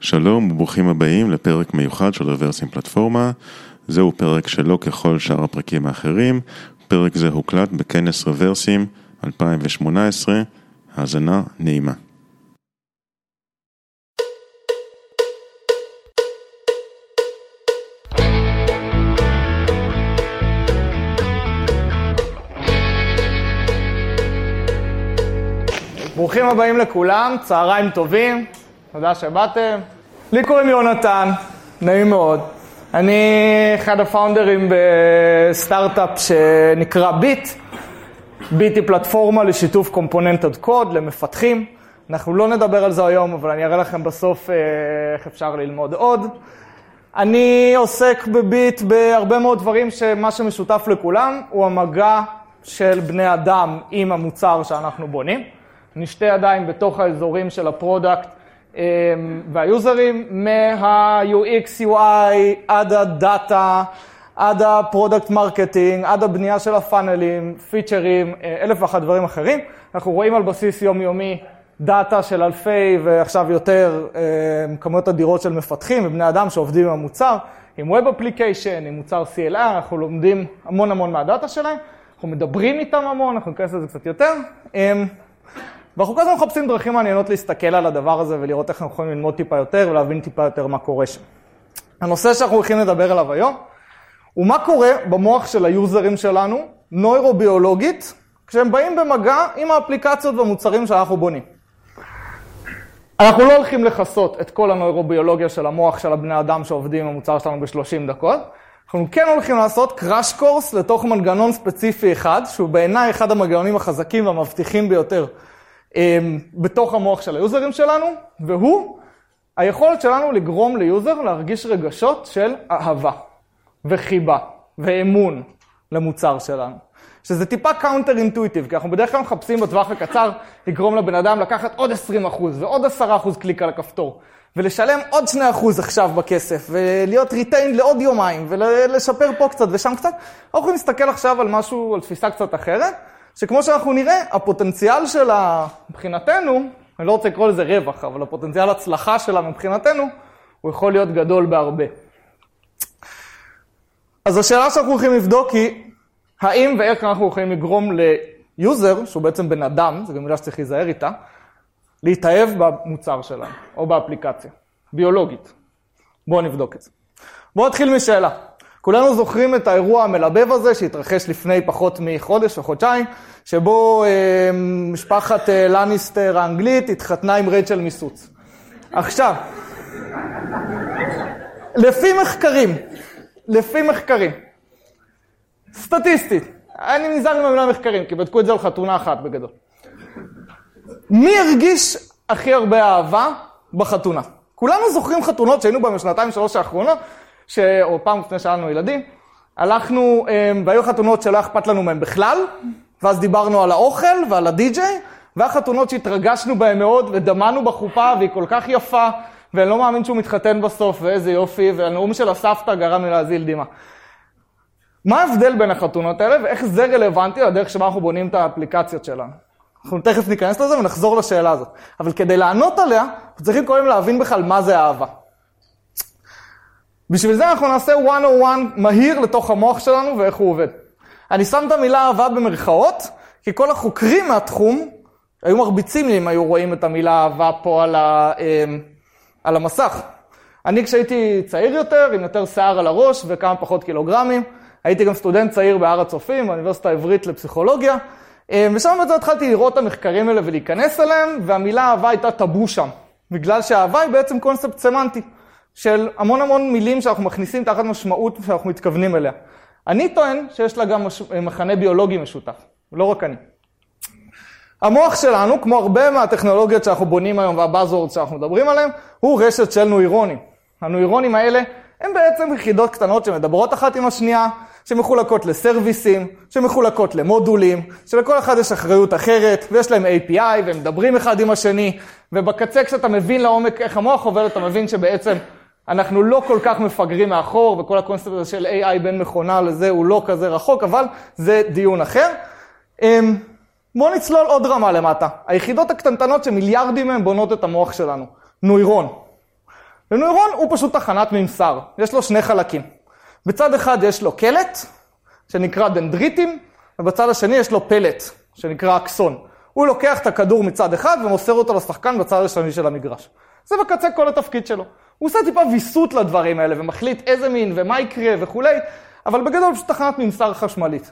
שלום וברוכים הבאים לפרק מיוחד של רוורסים פלטפורמה. זהו פרק שלא ככל שאר הפרקים האחרים. פרק זה הוקלט בכנס רוורסים 2018. האזנה נעימה. ברוכים הבאים לכולם, צהריים טובים, תודה שבאתם. לי קוראים יונתן, נעים מאוד. אני אחד הפאונדרים בסטארט-אפ שנקרא ביט. ביט היא פלטפורמה לשיתוף קומפוננטד קוד למפתחים. אנחנו לא נדבר על זה היום, אבל אני אראה לכם בסוף אה, איך אפשר ללמוד עוד. אני עוסק בביט בהרבה מאוד דברים שמה שמשותף לכולם הוא המגע של בני אדם עם המוצר שאנחנו בונים. אני שתי ידיים בתוך האזורים של ה product וה user ים, מה-UX, UI, עד הדאטה, עד ה product marketing, עד הבנייה של ה funnel ים, פיצ'רים, אה, אלף ואחת דברים אחרים. אנחנו רואים על בסיס יומיומי דאטה של אלפי ועכשיו יותר אמ, כמויות אדירות של מפתחים ובני אדם שעובדים עם המוצר, עם Web Application, עם מוצר CLI, אנחנו לומדים המון המון מהדאטה שלהם, אנחנו מדברים איתם המון, אנחנו ניכנס לזה קצת יותר. ואנחנו כל הזמן מחפשים דרכים מעניינות להסתכל על הדבר הזה ולראות איך אנחנו יכולים ללמוד טיפה יותר ולהבין טיפה יותר מה קורה שם. הנושא שאנחנו הולכים לדבר עליו היום, הוא מה קורה במוח של היוזרים שלנו, נוירוביולוגית, כשהם באים במגע עם האפליקציות והמוצרים שאנחנו בונים. אנחנו לא הולכים לכסות את כל הנוירוביולוגיה של המוח של הבני אדם שעובדים עם המוצר שלנו ב-30 דקות. אנחנו כן הולכים לעשות crash course לתוך מנגנון ספציפי אחד, שהוא בעיניי אחד המנגנונים החזקים והמבטיחים ביותר בתוך המוח של ה user ים שלנו, והוא היכולת שלנו לגרום ל user להרגיש רגשות של אהבה וחיבה ואמון למוצר שלנו. שזה טיפה counter intuitive, כי אנחנו בדרך כלל מחפשים בטווח הקצר לגרום לבן אדם לקחת עוד 20% ועוד 10% קליק על הכפתור, ולשלם עוד 2% עכשיו בכסף, ולהיות retained לעוד יומיים, ולשפר פה קצת ושם קצת. אנחנו יכולים להסתכל עכשיו על משהו, על תפיסה קצת אחרת, שכמו שאנחנו נראה, הפוטנציאל שלה מבחינתנו, אני לא רוצה לקרוא לזה רווח, אבל הפוטנציאל הצלחה שלה מבחינתנו, הוא יכול להיות גדול בהרבה. אז השאלה שאנחנו הולכים לבדוק היא, האם ואיך אנחנו יכולים לגרום ליוזר, שהוא בעצם בן אדם, זו גם מילה שצריך להיזהר איתה, להתאהב במוצר שלנו, או באפליקציה, ביולוגית. בואו נבדוק את זה. בואו נתחיל משאלה. כולנו זוכרים את האירוע המלבב הזה שהתרחש לפני פחות מחודש או חודשיים, שבו אה, משפחת אה, לניסטר האנגלית התחתנה עם רייצ'ל מ Suits. עכשיו, לפי מחקרים, לפי מחקרים, סטטיסטית, אני נזהר עם המילה מחקרים, כי בדקו את זה על חתונה אחת בגדול. מי הרגיש הכי הרבה אהבה בחתונה? כולנו זוכרים חתונות שהיינו בהן בשנתיים שלוש האחרונות, ש... או פעם לפני שהיה לנו ילדים, הלכנו, אמ, והיו חתונות שלא אכפת לנו מהן בכלל, ואז דיברנו על האוכל ועל הדי-ג'יי, והחתונות שהתרגשנו בהן מאוד ודמענו בחופה והיא כל כך יפה, ואני לא מאמין שהוא מתחתן בסוף, ואיזה יופי, והנאום של הסבתא גרם לי להזיל דמעה. מה ההבדל בין החתונות האלה ואיך זה רלוונטי לדרך שבה אנחנו בונים את האפליקציות שלנו? אנחנו תכף ניכנס לזה ונחזור לשאלה הזאת. אבל כדי לענות עליה, אנחנו צריכים קודם להבין בכלל מה זה אהבה. בשביל זה אנחנו נעשה 101 מהיר לתוך המוח שלנו ואיך הוא עובד. אני שם את המילה אהבה במרכאות, כי כל החוקרים מהתחום היו מרביצים לי אם היו רואים את המילה אהבה פה על, ה, אמ, על המסך. אני כשהייתי צעיר יותר, עם יותר שיער על הראש וכמה פחות קילוגרמים, הייתי גם סטודנט צעיר בהר הצופים, באוניברסיטה העברית לפסיכולוגיה, אמ, ושם בעצם התחלתי לראות את המחקרים האלה ולהיכנס אליהם, והמילה אהבה הייתה טאבו שם, בגלל שאהבה היא בעצם קונספט סמנטי. של המון המון מילים שאנחנו מכניסים תחת משמעות שאנחנו מתכוונים אליה. אני טוען שיש לה גם מש... מכנה ביולוגי משותף, לא רק אני. המוח שלנו, כמו הרבה מהטכנולוגיות שאנחנו בונים היום והבאזוורד שאנחנו מדברים עליהם, הוא רשת של נוירונים. הנוירונים האלה הם בעצם יחידות קטנות שמדברות אחת עם השנייה, שמחולקות לסרוויסים, שמחולקות למודולים, שלכל אחד יש אחריות אחרת, ויש להם API, והם מדברים אחד עם השני, ובקצה כשאתה מבין לעומק איך המוח עובד, אתה מבין שבעצם אנחנו לא כל כך מפגרים מאחור, וכל הקונספט הזה של AI בין מכונה לזה הוא לא כזה רחוק, אבל זה דיון אחר. אמ, בואו נצלול עוד רמה למטה. היחידות הקטנטנות שמיליארדים מהן בונות את המוח שלנו. נוירון. ונוירון הוא פשוט תחנת ממסר, יש לו שני חלקים. בצד אחד יש לו קלט, שנקרא דנדריטים, ובצד השני יש לו פלט, שנקרא אקסון. הוא לוקח את הכדור מצד אחד ומוסר אותו לשחקן בצד השני של המגרש. זה בקצה כל התפקיד שלו. הוא עושה טיפה ויסות לדברים האלה ומחליט איזה מין ומה יקרה וכולי, אבל בגדול פשוט תחנת ממסר חשמלית.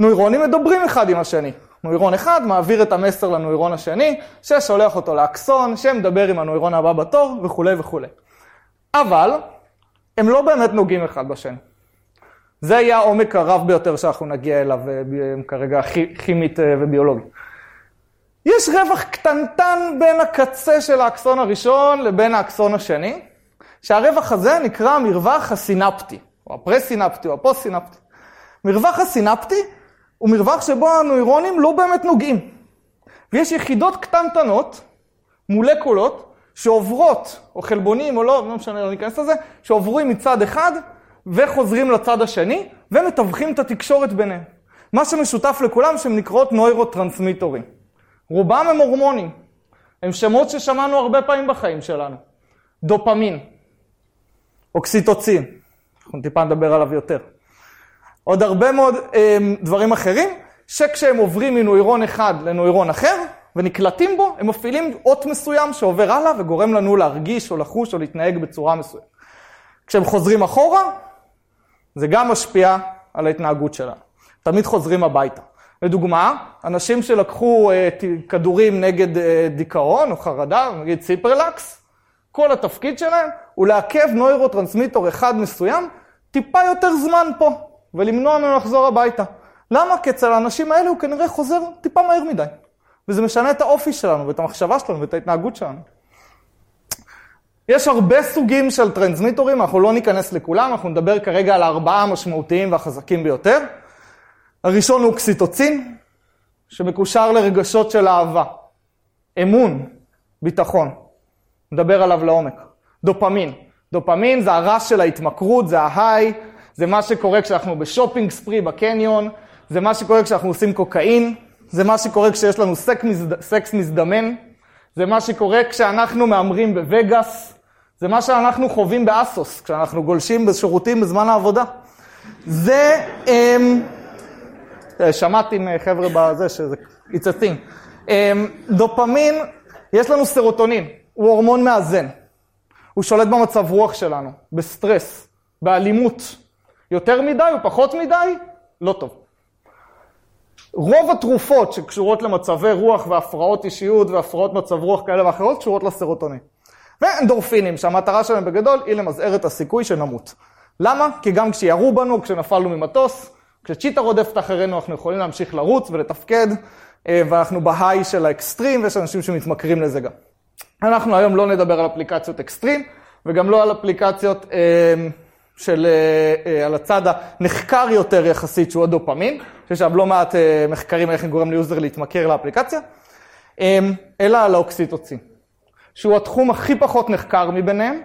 נוירונים מדברים אחד עם השני. נוירון אחד מעביר את המסר לנוירון השני, ששולח אותו לאקסון, שמדבר עם הנוירון הבא בתור וכולי וכולי. אבל הם לא באמת נוגעים אחד בשני. זה יהיה העומק הרב ביותר שאנחנו נגיע אליו אה, כרגע כימית אה, וביולוגית. יש רווח קטנטן בין הקצה של האקסון הראשון לבין האקסון השני, שהרווח הזה נקרא המרווח הסינפטי, או הפרה-סינפטי או הפוסט-סינפטי. מרווח הסינפטי הוא מרווח שבו הנוירונים לא באמת נוגעים. ויש יחידות קטנטנות, מולקולות, שעוברות, או חלבונים או לא, לא משנה, לא ניכנס לזה, שעוברים מצד אחד וחוזרים לצד השני, ומתווכים את התקשורת ביניהם. מה שמשותף לכולם שהם נקראות נוירוטרנסמיטורים. רובם הם הורמונים. הם שמות ששמענו הרבה פעמים בחיים שלנו. דופמין, אוקסיטוצין, אנחנו טיפה נדבר עליו יותר. עוד הרבה מאוד אה, דברים אחרים, שכשהם עוברים מנוירון אחד לנוירון אחר, ונקלטים בו, הם מפעילים אות מסוים שעובר הלאה וגורם לנו להרגיש או לחוש או להתנהג בצורה מסוימת. כשהם חוזרים אחורה, זה גם משפיע על ההתנהגות שלנו. תמיד חוזרים הביתה. לדוגמה, אנשים שלקחו אה, כדורים נגד אה, דיכאון או חרדה, נגיד ציפרלקס, כל התפקיד שלהם הוא לעכב נוירוטרנסמיטור אחד מסוים טיפה יותר זמן פה, ולמנוע ממנו לחזור הביתה. למה? כי אצל האנשים האלה הוא כנראה חוזר טיפה מהר מדי. וזה משנה את האופי שלנו, ואת המחשבה שלנו, ואת ההתנהגות שלנו. יש הרבה סוגים של טרנסמיטורים, אנחנו לא ניכנס לכולם, אנחנו נדבר כרגע על הארבעה המשמעותיים והחזקים ביותר. הראשון הוא אוקסיטוצין, שמקושר לרגשות של אהבה, אמון, ביטחון. נדבר עליו לעומק. דופמין. דופמין זה הרגש של ההתמכרות, זה ה high, זה מה שקורה כשאנחנו ב shopping spree בקניון, זה מה שקורה כשאנחנו עושים קוקאין, זה מה שקורה כשיש לנו סק מזד... סקס מזדמן, זה מה שקורה כשאנחנו מהמרים בווגאס, זה מה שאנחנו חווים ב ASOS, כשאנחנו גולשים בשירותים בזמן העבודה. זה, אמ... שמעתי מחבר'ה בזה שזה, it's a thing. אמ... דופמין, יש לנו סרוטונין, הוא הורמון מאזן. הוא שולט במצב רוח שלנו, בסטרס, באלימות. יותר מדי או פחות מדי, לא טוב. רוב התרופות שקשורות למצבי רוח והפרעות אישיות והפרעות מצב רוח כאלה ואחרות קשורות לסרוטונין. ואנדורפינים, שהמטרה שלהם בגדול היא למזער את הסיכוי שנמות. למה? כי גם כשירו בנו, כשנפלנו ממטוס, כשצ'יטה רודפת אחרינו, אנחנו יכולים להמשיך לרוץ ולתפקד, אה, ואנחנו ב high של האקסטרים, ויש אנשים שמתמכרים לזה גם. אנחנו היום לא נדבר על אפליקציות אקסטרים, וגם לא על אפליקציות אה, של, אה, על הצד הנחקר יותר יחסית, שהוא הדופמין, שיש שם לא מעט מחקרים איך גורם ליוזר להתמכר לאפליקציה, אלא על האוקסיטוצין, שהוא התחום הכי פחות נחקר מביניהם.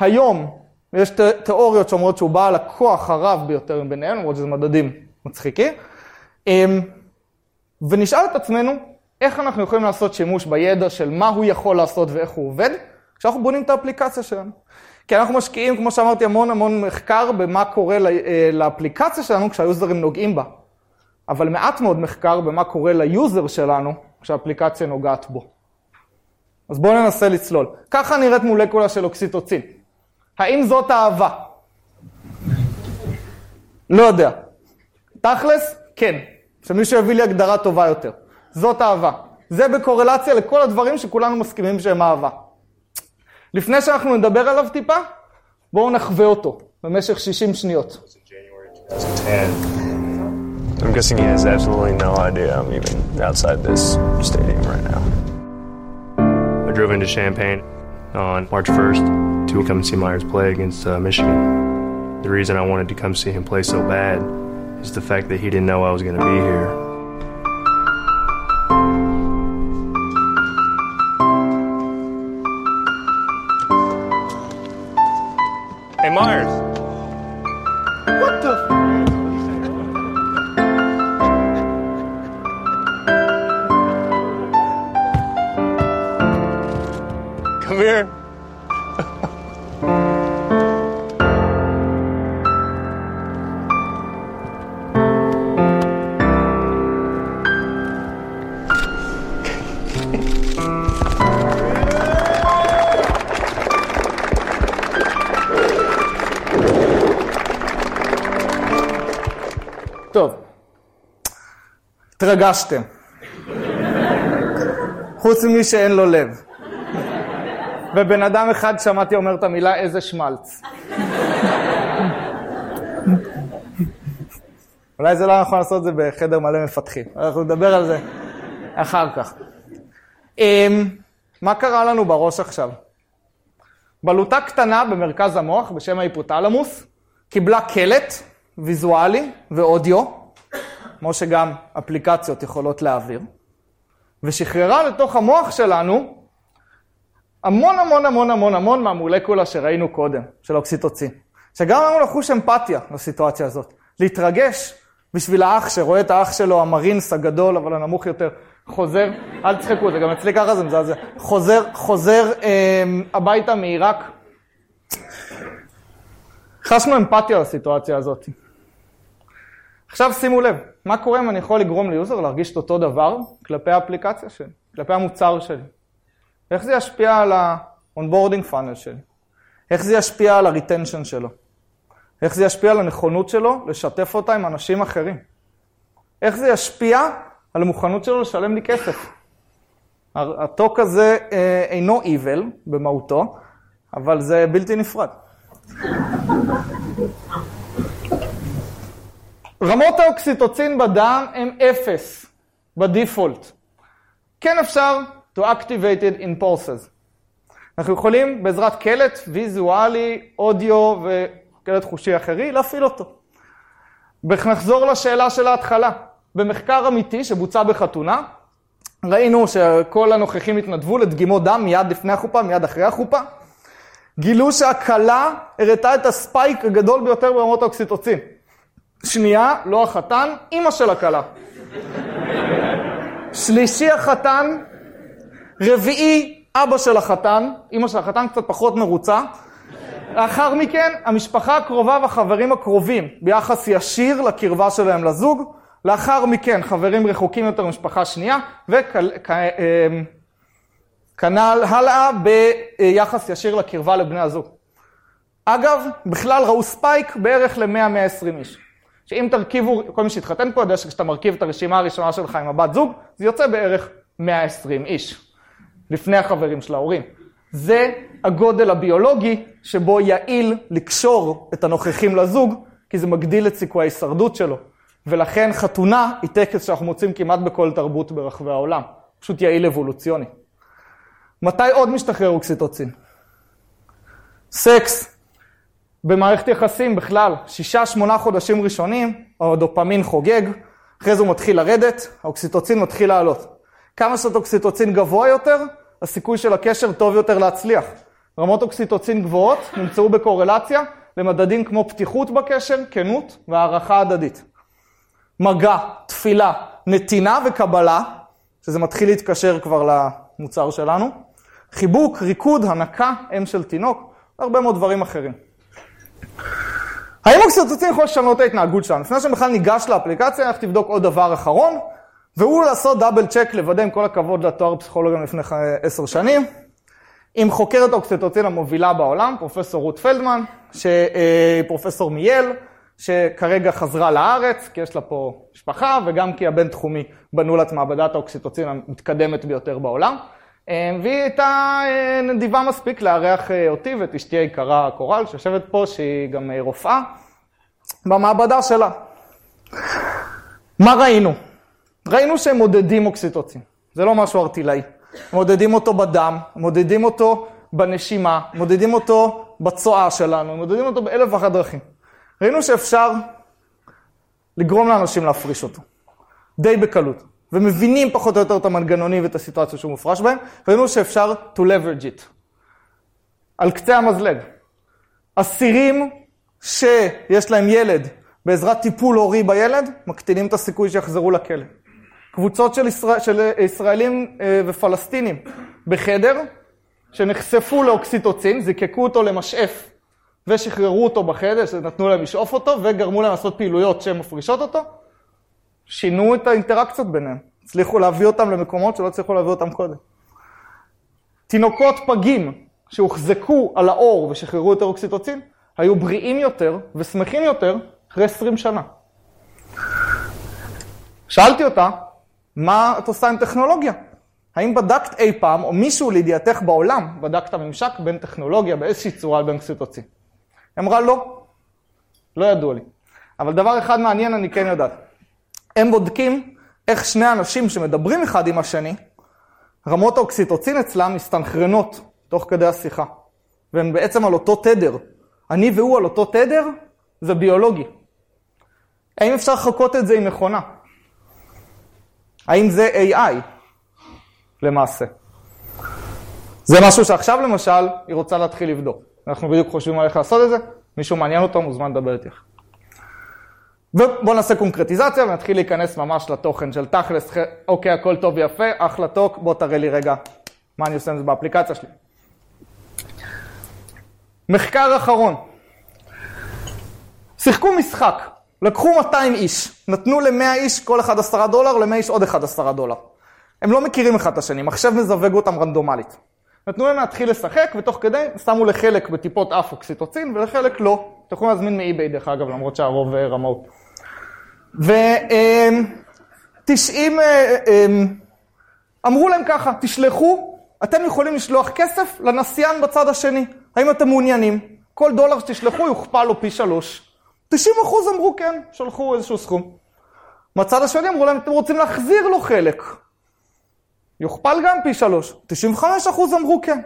היום יש תיאוריות שאומרות שהוא בעל הכוח הרב ביותר מביניהם, למרות שזה מדדים מצחיקים, ונשאל את עצמנו, איך אנחנו יכולים לעשות שימוש בידע של מה הוא יכול לעשות ואיך הוא עובד, כשאנחנו בונים את האפליקציה שלנו. כי אנחנו משקיעים, כמו שאמרתי, המון המון מחקר במה קורה אה, לאפליקציה שלנו כשהיוזרים נוגעים בה. אבל מעט מאוד מחקר במה קורה ליוזר שלנו כשהאפליקציה נוגעת בו. אז בואו ננסה לצלול. ככה נראית מולקולה של אוקסיטוצין. האם זאת אהבה? לא יודע. תכלס, כן. שמישהו יביא לי הגדרה טובה יותר. זאת אהבה. זה בקורלציה לכל הדברים שכולנו מסכימים שהם אהבה. לפני שאנחנו נדבר עליו טיפה, בואו נחווה אותו במשך 60 שניות. I'm guessing he has absolutely no idea I'm even outside this stadium right now. I drove into Champaign on March 1st to come and see Myers play against uh, Michigan. The reason I wanted to come see him play so bad is the fact that he didn't know I was going to be here. התרגשתם. חוץ ממי שאין לו לב. ובן אדם אחד שמעתי אומר את המילה איזה שמלץ. אולי זה לא נכון לעשות את זה בחדר מלא מפתחים, אנחנו נדבר על זה אחר כך. אמ, מה קרה לנו בראש עכשיו? בלוטה קטנה במרכז המוח בשם ההיפותלמוס קיבלה קלט ויזואלי ואודיו, כמו שגם אפליקציות יכולות להעביר, ושחררה לתוך המוח שלנו המון המון המון המון המון מהמולקולה שראינו קודם, של אוקסיטוצין. שגם לנו לחוש אמפתיה לסיטואציה הזאת. להתרגש בשביל האח שרואה את האח שלו, המרינס הגדול, אבל הנמוך יותר, חוזר, אל תצחקו, זה גם אצלי ככה זה מזעזע, חוזר, חוזר אה, הביתה מעיראק. חשנו אמפתיה לסיטואציה הזאת. עכשיו שימו לב, מה קורה אם אני יכול לגרום ליוזר להרגיש את אותו דבר כלפי האפליקציה שלי, כלפי המוצר שלי? איך זה ישפיע על ה-onboarding funnel שלי? איך זה ישפיע על ה-retention שלו? איך זה ישפיע על הנכונות שלו לשתף אותה עם אנשים אחרים? איך זה ישפיע על המוכנות שלו לשלם לי כסף? ה talk הזה אה, אינו evil במהותו, אבל זה בלתי נפרד. רמות האוקסיטוצין בדם הן אפס בדיפולט. כן אפשר to activate it in pulses. אנחנו יכולים בעזרת קלט ויזואלי, אודיו וקלט חושי אחרי להפעיל אותו. נחזור לשאלה של ההתחלה. במחקר אמיתי שבוצע בחתונה, ראינו שכל הנוכחים התנדבו לדגימות דם מיד לפני החופה, מיד אחרי החופה. גילו שהכלה הראתה את הספייק הגדול ביותר ברמות האוקסיטוצין. שנייה, לא החתן, אימא של הכלה. שלישי החתן, רביעי, אבא של החתן, אימא של החתן קצת פחות מרוצה. לאחר מכן, המשפחה הקרובה והחברים הקרובים ביחס ישיר לקרבה שלהם לזוג. לאחר מכן, חברים רחוקים יותר משפחה שנייה, וכנ"ל הלאה ביחס ישיר לקרבה לבני הזוג. אגב, בכלל ראו ספייק בערך ל-100-120 איש. שאם תרכיבו, כל מי שהתחתן פה יודע שכשאתה מרכיב את הרשימה הראשונה שלך עם הבת זוג, זה יוצא בערך 120 איש. לפני החברים של ההורים. זה הגודל הביולוגי שבו יעיל לקשור את הנוכחים לזוג, כי זה מגדיל את סיכוי ההישרדות שלו. ולכן חתונה היא טקס שאנחנו מוצאים כמעט בכל תרבות ברחבי העולם. פשוט יעיל אבולוציוני. מתי עוד משתחרר אוקסיטוצין? סקס. במערכת יחסים בכלל, שישה, שמונה חודשים ראשונים, הדופמין חוגג, אחרי זה הוא מתחיל לרדת, האוקסיטוצין מתחיל לעלות. כמה שאת אוקסיטוצין גבוה יותר, הסיכוי של הקשר טוב יותר להצליח. רמות אוקסיטוצין גבוהות נמצאו בקורלציה למדדים כמו פתיחות בקשר, כנות והערכה הדדית. מגע, תפילה, נתינה וקבלה, שזה מתחיל להתקשר כבר למוצר שלנו. חיבוק, ריקוד, הנקה, אם של תינוק, והרבה מאוד דברים אחרים. האם אוקסיטוצין יכול לשנות את ההתנהגות שלנו? לפני שבכלל ניגש לאפליקציה, איך תבדוק עוד דבר אחרון, והוא לעשות דאבל צ'ק, לוודא עם כל הכבוד לתואר פסיכולוגיה לפני עשר שנים, עם חוקרת האוקסיטוצין המובילה בעולם, פרופסור רות פלדמן, אה, פרופסור מייל, שכרגע חזרה לארץ, כי יש לה פה משפחה, וגם כי הבינתחומי בנו את מעבדת האוקסיטוצין המתקדמת ביותר בעולם. אה, והיא הייתה אה, נדיבה מספיק לארח אותי ואת אשתי היקרה קורל, שיושבת פה, שהיא גם רופאה, במעבדה שלה. מה ראינו? ראינו שהם מודדים אוקסיטוצין, זה לא משהו ארטילאי. מודדים אותו בדם, מודדים אותו בנשימה, מודדים אותו בצואה שלנו, מודדים אותו באלף ואחת דרכים. ראינו שאפשר לגרום לאנשים להפריש אותו, די בקלות, ומבינים פחות או יותר את המנגנונים ואת הסיטואציה שהוא מופרש בהם, ראינו שאפשר to leverage it. על קצה המזלג. אסירים שיש להם ילד בעזרת טיפול הורי בילד, מקטינים את הסיכוי שיחזרו לכלא. קבוצות של, ישראל, של ישראלים אה, ופלסטינים בחדר, שנחשפו לאוקסיטוצין, זיקקו אותו למשאף ושחררו אותו בחדר, שנתנו להם לשאוף אותו, וגרמו להם לעשות פעילויות שהן מפרישות אותו, שינו את האינטראקציות ביניהם. הצליחו להביא אותם למקומות שלא הצליחו להביא אותם קודם. תינוקות פגים שהוחזקו על האור ושחררו יותר אוקסיטוצין, היו בריאים יותר ושמחים יותר אחרי 20 שנה. שאלתי אותה, מה את עושה עם טכנולוגיה? האם בדקת אי פעם, או מישהו לידיעתך בעולם, בדק את הממשק בין טכנולוגיה באיזושהי צורה לבין אוקסיטוצין? היא אמרה לא, לא ידוע לי. אבל דבר אחד מעניין אני כן יודעת. הם בודקים איך שני אנשים שמדברים אחד עם השני, רמות האוקסיטוצין אצלם מסתנכרנות תוך כדי השיחה. והם בעצם על אותו תדר. אני והוא על אותו תדר, זה ביולוגי. האם אפשר לחכות את זה עם מכונה? האם זה AI למעשה? זה משהו שעכשיו למשל היא רוצה להתחיל לבדוק. אנחנו בדיוק חושבים על איך לעשות את זה, מישהו מעניין אותו, מוזמן לדבר איתי. ובואו נעשה קונקרטיזציה ונתחיל להיכנס ממש לתוכן של תכלס, אוקיי, הכל טוב ויפה, אחלה טוק, בוא תראה לי רגע מה אני עושה עם זה באפליקציה שלי. מחקר אחרון. שיחקו משחק, לקחו 200 איש, נתנו ל-100 איש כל אחד 10 דולר, ל-100 איש עוד אחד 10 דולר. הם לא מכירים אחד את השני, מחשב מזווג אותם רנדומלית. נתנו להם להתחיל לשחק, ותוך כדי שמו לחלק בטיפות אף אוקסיטוצין, ולחלק לא. אתם יכולים להזמין מאי-ביי דרך אגב, למרות שהרוב אה, רמאות. ו-90 אה, אמ, אמרו להם ככה, תשלחו, אתם יכולים לשלוח כסף לנסיין בצד השני. האם אתם מעוניינים? כל דולר שתשלחו יוכפל לו פי שלוש. 90 אחוז אמרו כן, שלחו איזשהו סכום. מהצד השני אמרו להם, אתם רוצים להחזיר לו חלק. יוכפל גם פי שלוש. 95 אחוז אמרו כן.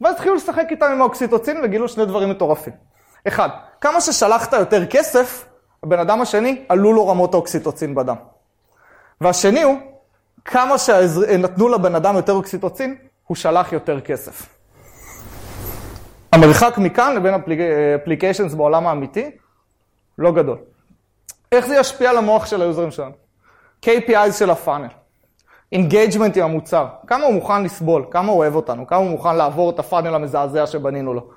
ואז התחילו לשחק איתם עם האוקסיטוצין וגילו שני דברים מטורפים. אחד, כמה ששלחת יותר כסף, הבן אדם השני, עלו לו רמות האוקסיטוצין בדם. והשני הוא, כמה שנתנו לבן אדם יותר אוקסיטוצין, הוא שלח יותר כסף. המרחק מכאן לבין applications בעולם האמיתי, לא גדול. איך זה ישפיע על המוח של היוזרים שלנו? KPI של ה funnel, engagement עם המוצר, כמה הוא מוכן לסבול, כמה הוא אוהב אותנו, כמה הוא מוכן לעבור את ה funnel המזעזע שבנינו לו.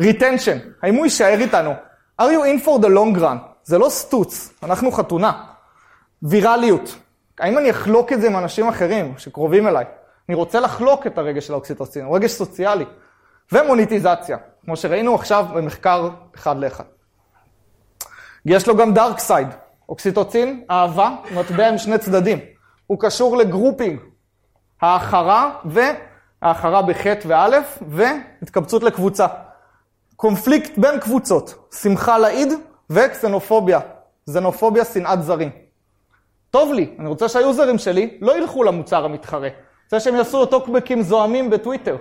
retention, האם הוא יישאר איתנו? Are you in for the long run? זה לא סטוץ, אנחנו חתונה. ויראליות, האם אני אחלוק את זה עם אנשים אחרים שקרובים אליי? אני רוצה לחלוק את הרגש של האוקסיטוצין, הוא רגש סוציאלי. ומוניטיזציה, כמו שראינו עכשיו במחקר אחד לאחד. יש לו גם dark side, אוקסיטוצין, אהבה, מטבע עם שני צדדים. הוא קשור ל grouping, האחרה והאחרה בחי"ת ואל"ף, והתקבצות לקבוצה. קונפליקט בין קבוצות, שמחה לאיד וקסנופוביה, זנופוביה, שנאת זרים. טוב לי, אני רוצה שהיוזרים שלי לא ילכו למוצר המתחרה. רוצה שהם יעשו טוקבקים זועמים בטוויטר.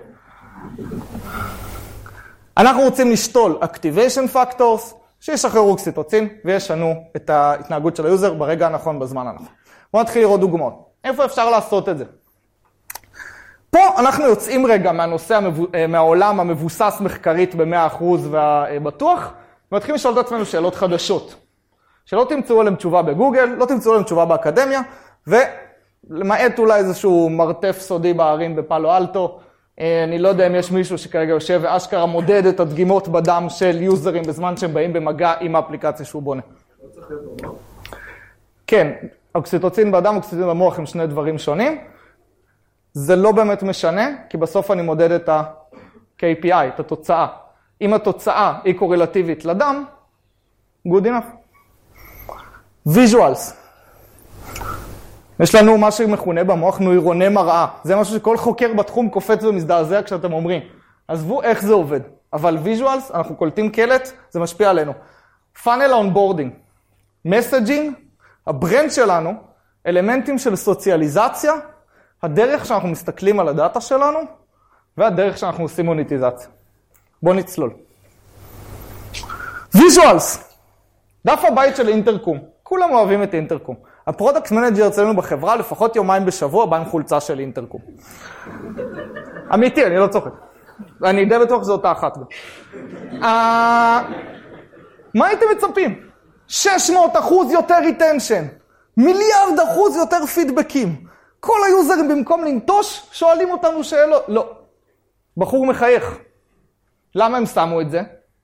אנחנו רוצים לשתול Activation Factors, שישחררו אוקסיטוצין וישנו את ההתנהגות של היוזר ברגע הנכון, בזמן הנכון. בואו נתחיל לראות דוגמאות. איפה אפשר לעשות את זה? פה אנחנו יוצאים רגע מהנושא, המבו... אה, מהעולם המבוסס מחקרית ב-100% והבטוח, ומתחילים לשאול את עצמנו שאלות חדשות. שלא תמצאו עליהן תשובה בגוגל, לא תמצאו עליהן תשובה באקדמיה, ולמעט אולי איזשהו מרתף סודי בערים בפאלו אלטו, אה, אני לא יודע אם יש מישהו שכרגע יושב ואשכרה מודד את הדגימות בדם של יוזרים בזמן שהם באים במגע עם האפליקציה שהוא בונה. כן, אוקסיטוצין בדם, אוקסיטוצין במוח הם שני דברים שונים. זה לא באמת משנה, כי בסוף אני מודד את ה-KPI, את התוצאה. אם התוצאה היא קורלטיבית לדם, good enough. visuals. יש לנו מה שמכונה במוח נוירוני מראה. זה משהו שכל חוקר בתחום קופץ ומזדעזע כשאתם אומרים. עזבו איך זה עובד, אבל visuals, אנחנו קולטים קלט, זה משפיע עלינו. funnel onboarding, messaging, ה brand שלנו, אלמנטים של סוציאליזציה, הדרך שאנחנו מסתכלים על הדאטה שלנו, והדרך שאנחנו עושים מוניטיזציה. בואו נצלול. visuals, דף הבית של אינטרקום, כולם אוהבים את Intercom. ה product manager אצלנו בחברה, לפחות יומיים בשבוע, בא עם חולצה של אינטרקום. אמיתי, אני לא צוחק. ואני די בטוח שזו אותה אחת. אה, מה הייתם מצפים? 600 אחוז יותר retention, מיליארד אחוז יותר פידבקים. כל היוזרים במקום לנטוש, שואלים אותנו שאלות. לא. בחור מחייך. למה הם שמו את זה?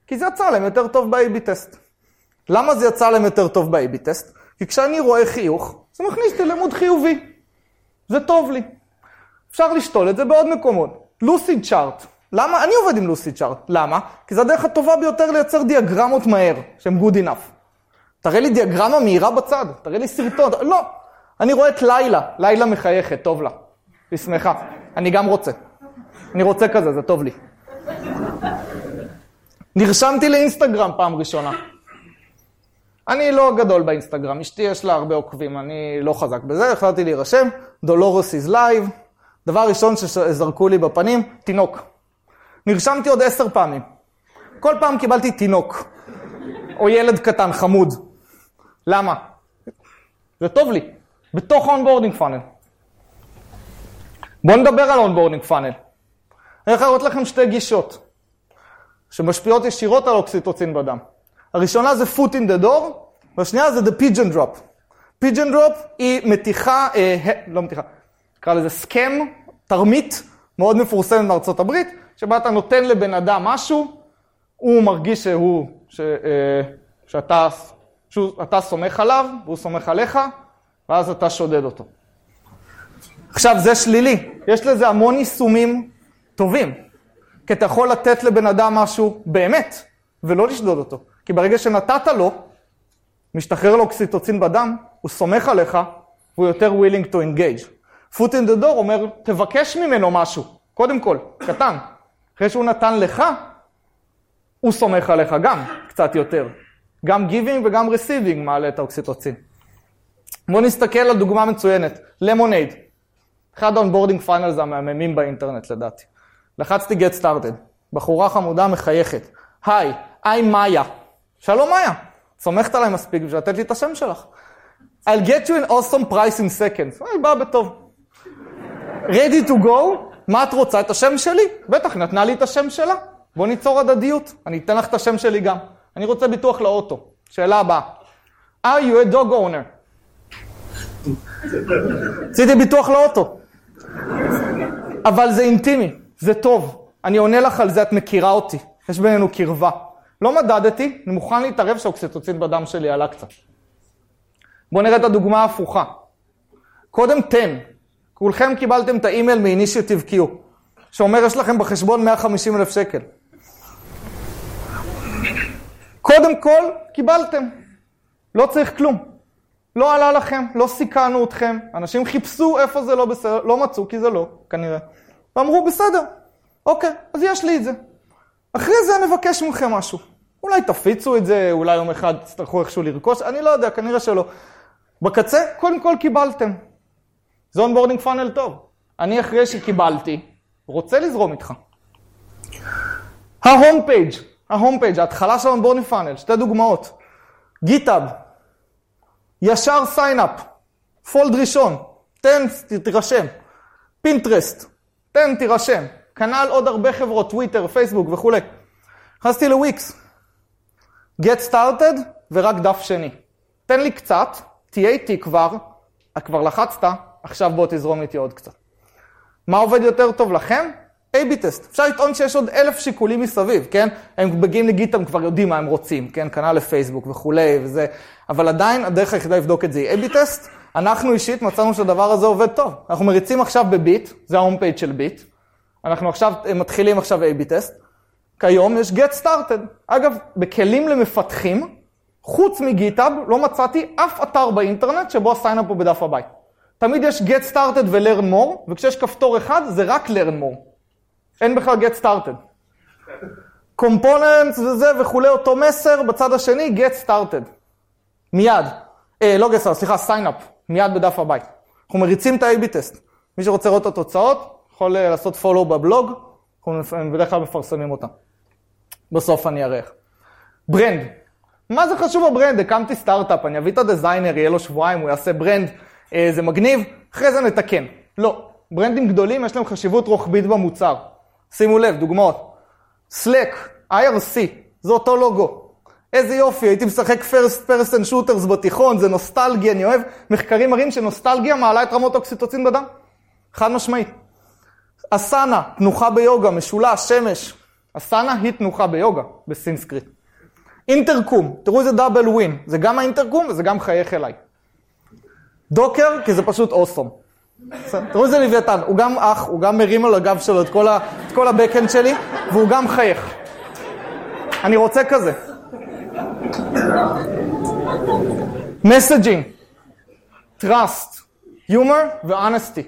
כי זה יצא להם יותר טוב ב-AB טסט. למה זה יצא להם יותר טוב ב-AB טסט? כי כשאני רואה חיוך, זה מכניס אותי למוד חיובי. זה טוב לי. אפשר לשתול את זה בעוד מקומות. לוסיד צ'ארט. למה? אני עובד עם לוסיד צ'ארט. למה? כי זו הדרך הטובה ביותר לייצר דיאגרמות מהר, שהן good enough. תראה לי דיאגרמה מהירה בצד, תראה לי סרטון. לא. אני רואה את לילה, לילה מחייכת, טוב לה. היא שמחה. אני גם רוצה. אני רוצה כזה, זה טוב לי. נרשמתי לאינסטגרם פעם ראשונה. אני לא גדול באינסטגרם, אשתי יש לה הרבה עוקבים, אני לא חזק בזה, החלטתי להירשם, דולורוס is live. דבר ראשון שזרקו לי בפנים, תינוק. נרשמתי עוד עשר פעמים. כל פעם קיבלתי תינוק, או ילד קטן, חמוד. למה? זה טוב לי, בתוך ה onboarding funnel. בואו נדבר על onboarding funnel. אני הולך להראות לכם שתי גישות, שמשפיעות ישירות על אוקסיטוצין בדם. הראשונה זה foot in the door, והשנייה זה the pigeon drop. pigeon drop היא מתיחה, אה, לא מתיחה, נקרא לזה סכם, תרמית מאוד מפורסמת בארצות הברית, שבה אתה נותן לבן אדם משהו, הוא מרגיש שהוא, ש, אה, שאתה, שאתה סומך עליו, והוא סומך עליך, ואז אתה שודד אותו. עכשיו, זה שלילי, יש לזה המון יישומים טובים, כי אתה יכול לתת לבן אדם משהו באמת, ולא לשדוד אותו. כי ברגע שנתת לו, משתחרר לו אוקסיטוצין בדם, הוא סומך עליך, והוא יותר willing to engage. foot in the door אומר, תבקש ממנו משהו, קודם כל, קטן. אחרי שהוא נתן לך, הוא סומך עליך גם, קצת יותר. גם giving וגם receiving מעלה את האוקסיטוצין. בואו נסתכל על דוגמה מצוינת, Lemonade. אחד ה onboarding funnels המהממים באינטרנט לדעתי. לחצתי get started, בחורה חמודה מחייכת. היי, היי מאיה. שלום מאיה, סומכת עליי מספיק בשביל לתת לי את השם שלך. I'll get you an awesome price in seconds. היי, באה בטוב. ready to go, מה את רוצה? את השם שלי? בטח, נתנה לי את השם שלה. בוא ניצור הדדיות, אני אתן לך את השם שלי גם. אני רוצה ביטוח לאוטו. שאלה הבאה. are you a dog owner? עשיתי ביטוח לאוטו. אבל זה אינטימי, זה טוב. אני עונה לך על זה, את מכירה אותי. יש בינינו קרבה. לא מדדתי, אני מוכן להתערב שהאוקסיטוצין בדם שלי עלה קצת. בואו נראה את הדוגמה ההפוכה. קודם תן. כולכם קיבלתם את האימייל מ-Initiative Q, שאומר יש לכם בחשבון 150 אלף שקל. קודם כל, קיבלתם. לא צריך כלום. לא עלה לכם, לא סיכנו אתכם. אנשים חיפשו איפה זה לא בסדר, לא מצאו כי זה לא, כנראה. ואמרו, בסדר, אוקיי, אז יש לי את זה. אחרי זה נבקש מכם משהו. אולי תפיצו את זה, אולי יום אחד תצטרכו איכשהו לרכוש, אני לא יודע, כנראה שלא. בקצה, קודם כל קיבלתם. זה onboarding funnel טוב. אני אחרי שקיבלתי, רוצה לזרום איתך. ה home page, ה home page, ההתחלה של onboarding funnel, שתי דוגמאות. GitHub, ישר sign up, fold ראשון, תן, תירשם. Pinterest, תן, תירשם. כנ"ל עוד הרבה חברות, טוויטר, פייסבוק וכולי. נכנסתי לוויקס, get started ורק דף שני. תן לי קצת, תהיה איתי כבר, כבר לחצת, עכשיו בוא תזרום איתי עוד קצת. מה עובד יותר טוב לכם? A-B test. אפשר לטעון שיש עוד אלף שיקולים מסביב, כן? הם מגיעים ל Git, הם כבר יודעים מה הם רוצים, כן? כנ"ל לפייסבוק וכולי וזה, אבל עדיין הדרך היחידה לבדוק את זה היא A-B test. אנחנו אישית מצאנו שהדבר הזה עובד טוב. אנחנו מריצים עכשיו בביט, זה ה home page של ביט. אנחנו עכשיו מתחילים עכשיו A-B test. כיום יש get started. אגב, בכלים למפתחים, חוץ מ GitHub, לא מצאתי אף אתר באינטרנט שבו ה sign up הוא בדף הבית. תמיד יש get started ו-learn more, וכשיש כפתור אחד זה רק learn more. אין בכלל get started. components וזה וכולי, אותו מסר, בצד השני get started. מיד. אה, לא get started, סליחה, sign up. מיד בדף הבית. אנחנו מריצים את ה-AB טסט. מי שרוצה לראות את התוצאות, יכול לעשות follow בבלוג, אנחנו בדרך כלל מפרסמים אותם. בסוף אני איך. Brand. מה זה חשוב ה brand? הקמתי סטארט-אפ, אני אביא את ה designer, יהיה לו שבועיים, הוא יעשה brand, אה, זה מגניב, אחרי זה נתקן. לא. ברנדים גדולים יש להם חשיבות רוחבית במוצר. שימו לב, דוגמאות. Slack, IRC, זה אותו לוגו. איזה יופי, הייתי משחק first person shooters בתיכון, זה נוסטלגיה, אני אוהב. מחקרים מראים שנוסטלגיה מעלה את רמות אוקסיטוצין בדם. חד משמעית. אסנה, תנוחה ביוגה, משולש, שמש. אסנה היא תנוחה ביוגה, בסינסקריט. אינטרקום, תראו איזה דאבל ווין, זה גם האינטרקום וזה גם חייך אליי. Docker, כי זה פשוט awesome. תראו איזה לוויתן, הוא גם אח, הוא גם מרים על הגב שלו את כל, ה backend שלי, והוא גם חייך. אני רוצה כזה. messaging, trust, humor ו-honesty.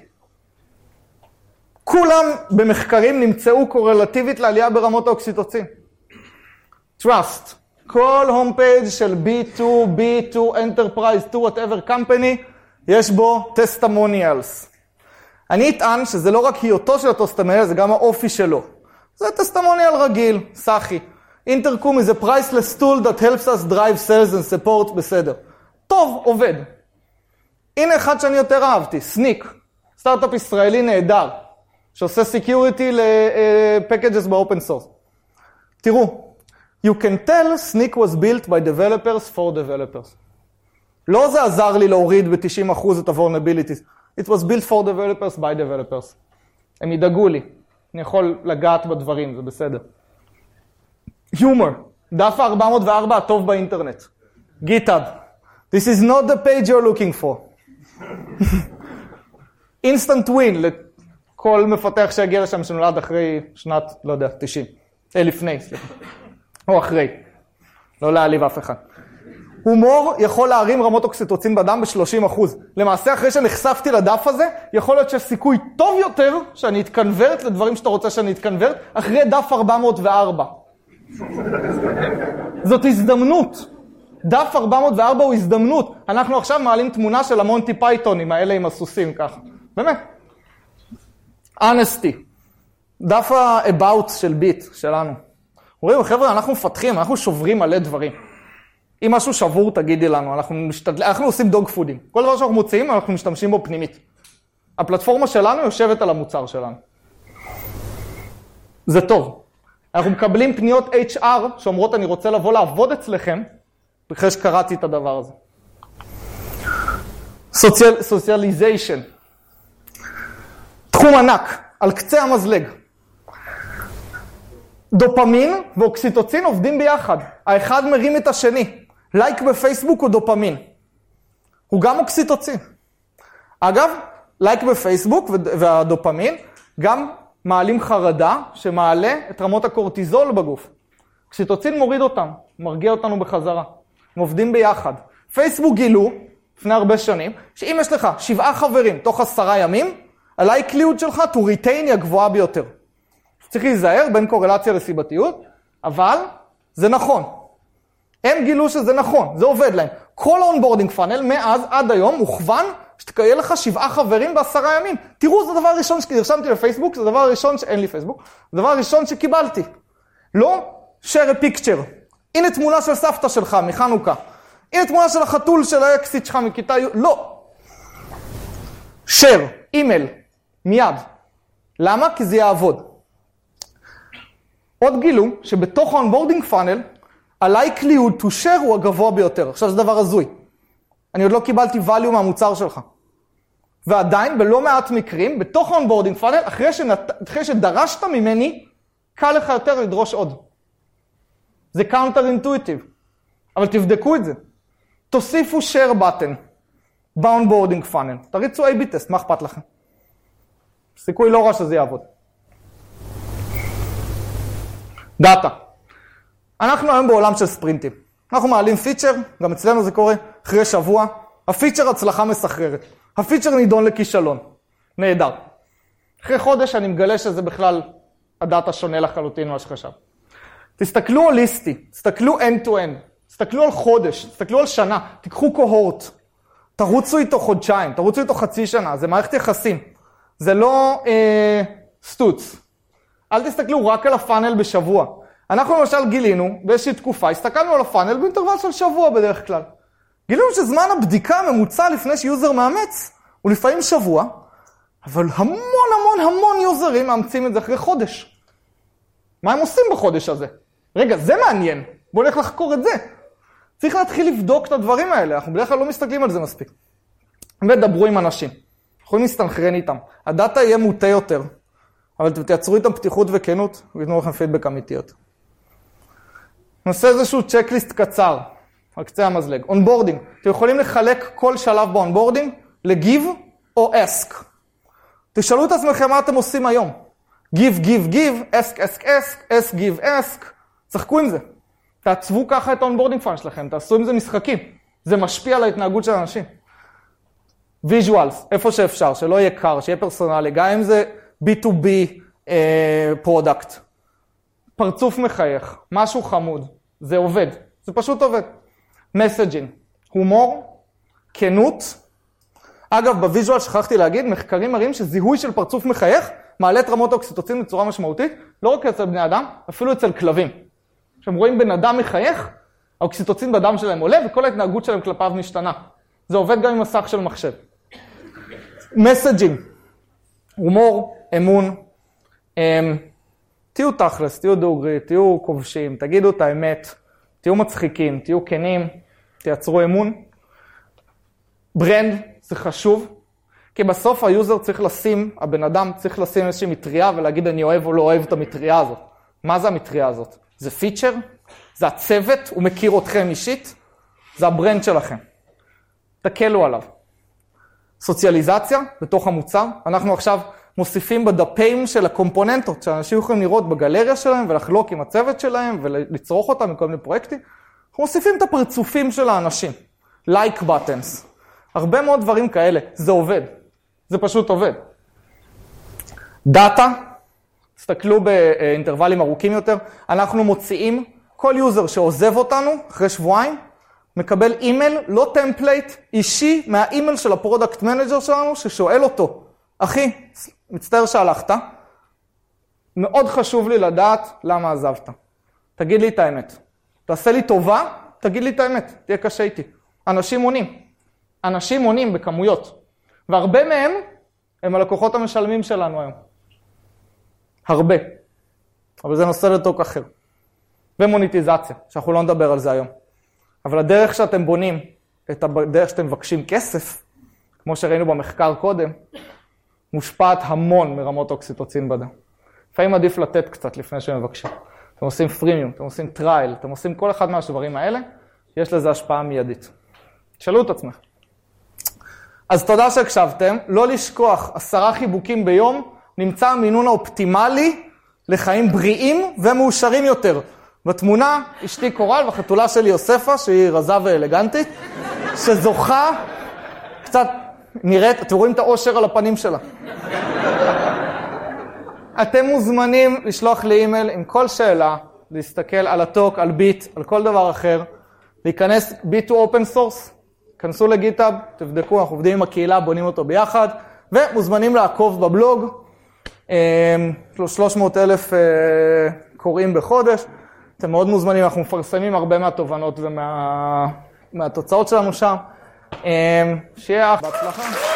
כולם במחקרים נמצאו קורלטיבית לעלייה ברמות האוקסיטוצין. trust. כל home page של B2, B2, Enterprise 2, whatever company, יש בו testimonials. אני אטען שזה לא רק היותו של ה testimonial, זה גם האופי שלו. זה testimonial רגיל, סאחי. Intercom is a priceless tool that helps us drive sales and support, בסדר. טוב, עובד. הנה אחד שאני יותר אהבתי, Snyk. סטארט-אפ ישראלי נהדר, שעושה security ל packages ב open source. תראו, you can tell סניק was built by developers for developers. לא זה עזר לי להוריד ב-90% את ה-vulnerabilities. It was built for developers by developers. הם ידאגו לי. אני יכול לגעת בדברים, זה בסדר. Humor, דף ה-404 הטוב באינטרנט. GitHub. This is not the page you're looking for. Instant win לכל מפתח שיגיע לשם שנולד אחרי שנת, לא יודע, 90. אה, לפני, סליחה. או אחרי. לא להעליב אף אחד. הומור יכול להרים רמות אוקסיטוצין בדם ב-30%. למעשה, אחרי שנחשפתי לדף הזה, יכול להיות שיש סיכוי טוב יותר שאני אתקנברט לדברים שאתה רוצה שאני אתקנברט, אחרי דף 404. זאת הזדמנות. דף 404 הוא הזדמנות. אנחנו עכשיו מעלים תמונה של המונטי פייתונים האלה עם הסוסים ככה. באמת. אנסטי. דף ה-about של ביט שלנו. רואים, חבר'ה, אנחנו מפתחים, אנחנו שוברים מלא דברים. אם משהו שבור, תגידי לנו, אנחנו משתדל... אנחנו עושים dogfooding. כל דבר שאנחנו מוציאים, אנחנו משתמשים בו פנימית. הפלטפורמה שלנו יושבת על המוצר שלנו. זה טוב. אנחנו מקבלים פניות HR שאומרות, אני רוצה לבוא לעבוד אצלכם, אחרי שקראתי את הדבר הזה. Socialization. תחום ענק, על קצה המזלג. דופמין ואוקסיטוצין עובדים ביחד. האחד מרים את השני. לייק בפייסבוק הוא דופמין. הוא גם אוקסיטוצין. אגב, לייק בפייסבוק והדופמין גם מעלים חרדה שמעלה את רמות הקורטיזול בגוף. אוקסיטוצין מוריד אותם, מרגיע אותנו בחזרה. הם עובדים ביחד. פייסבוק גילו, לפני הרבה שנים, שאם יש לך שבעה חברים תוך עשרה ימים, ה likelihood שלך to retain היא הגבוהה ביותר. צריך להיזהר בין קורלציה לסיבתיות, אבל זה נכון. הם גילו שזה נכון, זה עובד להם. כל onboarding funnel מאז עד היום מוכוון שתהיה לך שבעה חברים בעשרה ימים. תראו, זה הדבר הראשון שנרשמתי לפייסבוק, זה הדבר הראשון שאין לי פייסבוק, זה הדבר הראשון שקיבלתי. לא share a picture. הנה תמונה של סבתא שלך מחנוכה. הנה תמונה של החתול של האקסית שלך מכיתה י', לא. share, אימייל, מיד. למה? כי זה יעבוד. עוד גילו שבתוך ה onboarding funnel, ה likelihood to share הוא הגבוה ביותר. עכשיו זה דבר הזוי. אני עוד לא קיבלתי value מהמוצר שלך. ועדיין, בלא מעט מקרים, בתוך ה onboarding funnel, אחרי, שנת... אחרי שדרשת ממני, קל לך יותר לדרוש עוד. זה counter intuitive. אבל תבדקו את זה. תוסיפו share button ב onboarding funnel. תריצו A-B test, מה אכפת לכם? סיכוי לא רע שזה יעבוד. דאטה. אנחנו היום בעולם של ספרינטים. אנחנו מעלים פיצ'ר, גם אצלנו זה קורה, אחרי שבוע, הפיצ'ר הצלחה מסחררת. הפיצ'ר נידון לכישלון. נהדר. אחרי חודש אני מגלה שזה בכלל, הדאטה שונה לחלוטין ממה שחשב. תסתכלו הוליסטי, תסתכלו end-to-end, תסתכלו על חודש, תסתכלו על שנה, תיקחו קוהורט, תרוצו איתו חודשיים, תרוצו איתו חצי שנה, זה מערכת יחסים. זה לא אה, סטוץ. אל תסתכלו רק על הפאנל בשבוע. אנחנו למשל גילינו באיזושהי תקופה, הסתכלנו על הפאנל באינטרוול של שבוע בדרך כלל. גילינו שזמן הבדיקה הממוצע לפני שיוזר מאמץ הוא לפעמים שבוע, אבל המון המון המון יוזרים מאמצים את זה אחרי חודש. מה הם עושים בחודש הזה? רגע, זה מעניין, בואו נלך לחקור את זה. צריך להתחיל לבדוק את הדברים האלה, אנחנו בדרך כלל לא מסתכלים על זה מספיק. ודברו עם אנשים, יכולים להסתנכרן איתם. הדאטה יהיה מוטה יותר, אבל תייצרו איתם פתיחות וכנות, ויתנו לכם פידבק אמיתי יותר. נעשה איזשהו checklist קצר, על קצה המזלג. onboarding, אתם יכולים לחלק כל שלב ב onboarding ל give או ask. תשאלו את עצמכם מה אתם עושים היום. give, give, give, ask, ask, ask, ask, give, ask. שחקו עם זה. תעצבו ככה את ה onboarding funnel שלכם, תעשו עם זה משחקים. זה משפיע על ההתנהגות של האנשים. visuals, איפה שאפשר, שלא יהיה קר, שיהיה פרסונלי, גם אם זה B2B product. Uh, פרצוף מחייך, משהו חמוד, זה עובד, זה פשוט עובד. messaging, הומור, כנות. אגב, ב visual שכחתי להגיד, מחקרים מראים שזיהוי של פרצוף מחייך מעלה את רמות האוקסיטוצין בצורה משמעותית, לא רק אצל בני אדם, אפילו אצל כלבים. כשהם רואים בן אדם מחייך, האוקסיטוצין בדם שלהם עולה וכל ההתנהגות שלהם כלפיו משתנה. זה עובד גם עם מסך של מחשב. messaging, הומור, אמון, אמ, תהיו תכלס, תהיו דוגרי, תהיו כובשים, תגידו את האמת, תהיו מצחיקים, תהיו כנים, תייצרו אמון. brand זה חשוב, כי בסוף היוזר צריך לשים, הבן אדם צריך לשים איזושהי מטריה ולהגיד אני אוהב או לא אוהב את המטריה הזאת. מה זה המטריה הזאת? זה פיצ'ר? זה הצוות? הוא מכיר אתכם אישית? זה ה brand שלכם. תקלו עליו. סוציאליזציה בתוך המוצר, אנחנו עכשיו מוסיפים בדפים של הקומפוננטות, שאנשים יכולים לראות בגלריה שלהם ולחלוק עם הצוות שלהם ולצרוך אותם מכל מיני פרויקטים. אנחנו מוסיפים את הפרצופים של האנשים, like buttons, הרבה מאוד דברים כאלה, זה עובד, זה פשוט עובד. דאטה, תסתכלו באינטרוולים ארוכים יותר, אנחנו מוציאים, כל יוזר שעוזב אותנו אחרי שבועיים, מקבל אימייל, לא template, אישי מהאימייל של ה product manager שלנו, ששואל אותו, אחי, מצטער שהלכת, מאוד חשוב לי לדעת למה עזבת. תגיד לי את האמת. תעשה לי טובה, תגיד לי את האמת, תהיה קשה איתי. אנשים עונים. אנשים עונים בכמויות. והרבה מהם הם הלקוחות המשלמים שלנו היום. הרבה. אבל זה נושא ל talk אחר. ומוניטיזציה, שאנחנו לא נדבר על זה היום. אבל הדרך שאתם בונים, את הדרך שאתם מבקשים כסף, כמו שראינו במחקר קודם, מושפעת המון מרמות אוקסיטוצין בדם. לפעמים עדיף לתת קצת לפני שמבקשים. אתם עושים freemium, אתם עושים trial, אתם עושים כל אחד מהדברים האלה, יש לזה השפעה מיידית. תשאלו את עצמכם. אז תודה שהקשבתם. לא לשכוח, עשרה חיבוקים ביום, נמצא המינון האופטימלי לחיים בריאים ומאושרים יותר. בתמונה, אשתי קורל והחתולה שלי יוספה, שהיא רזה ואלגנטית, שזוכה, קצת נראית, אתם רואים את האושר על הפנים שלה. אתם מוזמנים לשלוח לי אימייל עם כל שאלה, להסתכל על הטוק, על ביט, על כל דבר אחר, להיכנס ביט to open source, כנסו לגיטאב, תבדקו, אנחנו עובדים עם הקהילה, בונים אותו ביחד, ומוזמנים לעקוב בבלוג, 300 אמ, אלף אה, קוראים בחודש, אתם מאוד מוזמנים, אנחנו מפרסמים הרבה מהתובנות ומהתוצאות שלנו שם. אמ, שיהיה בהצלחה.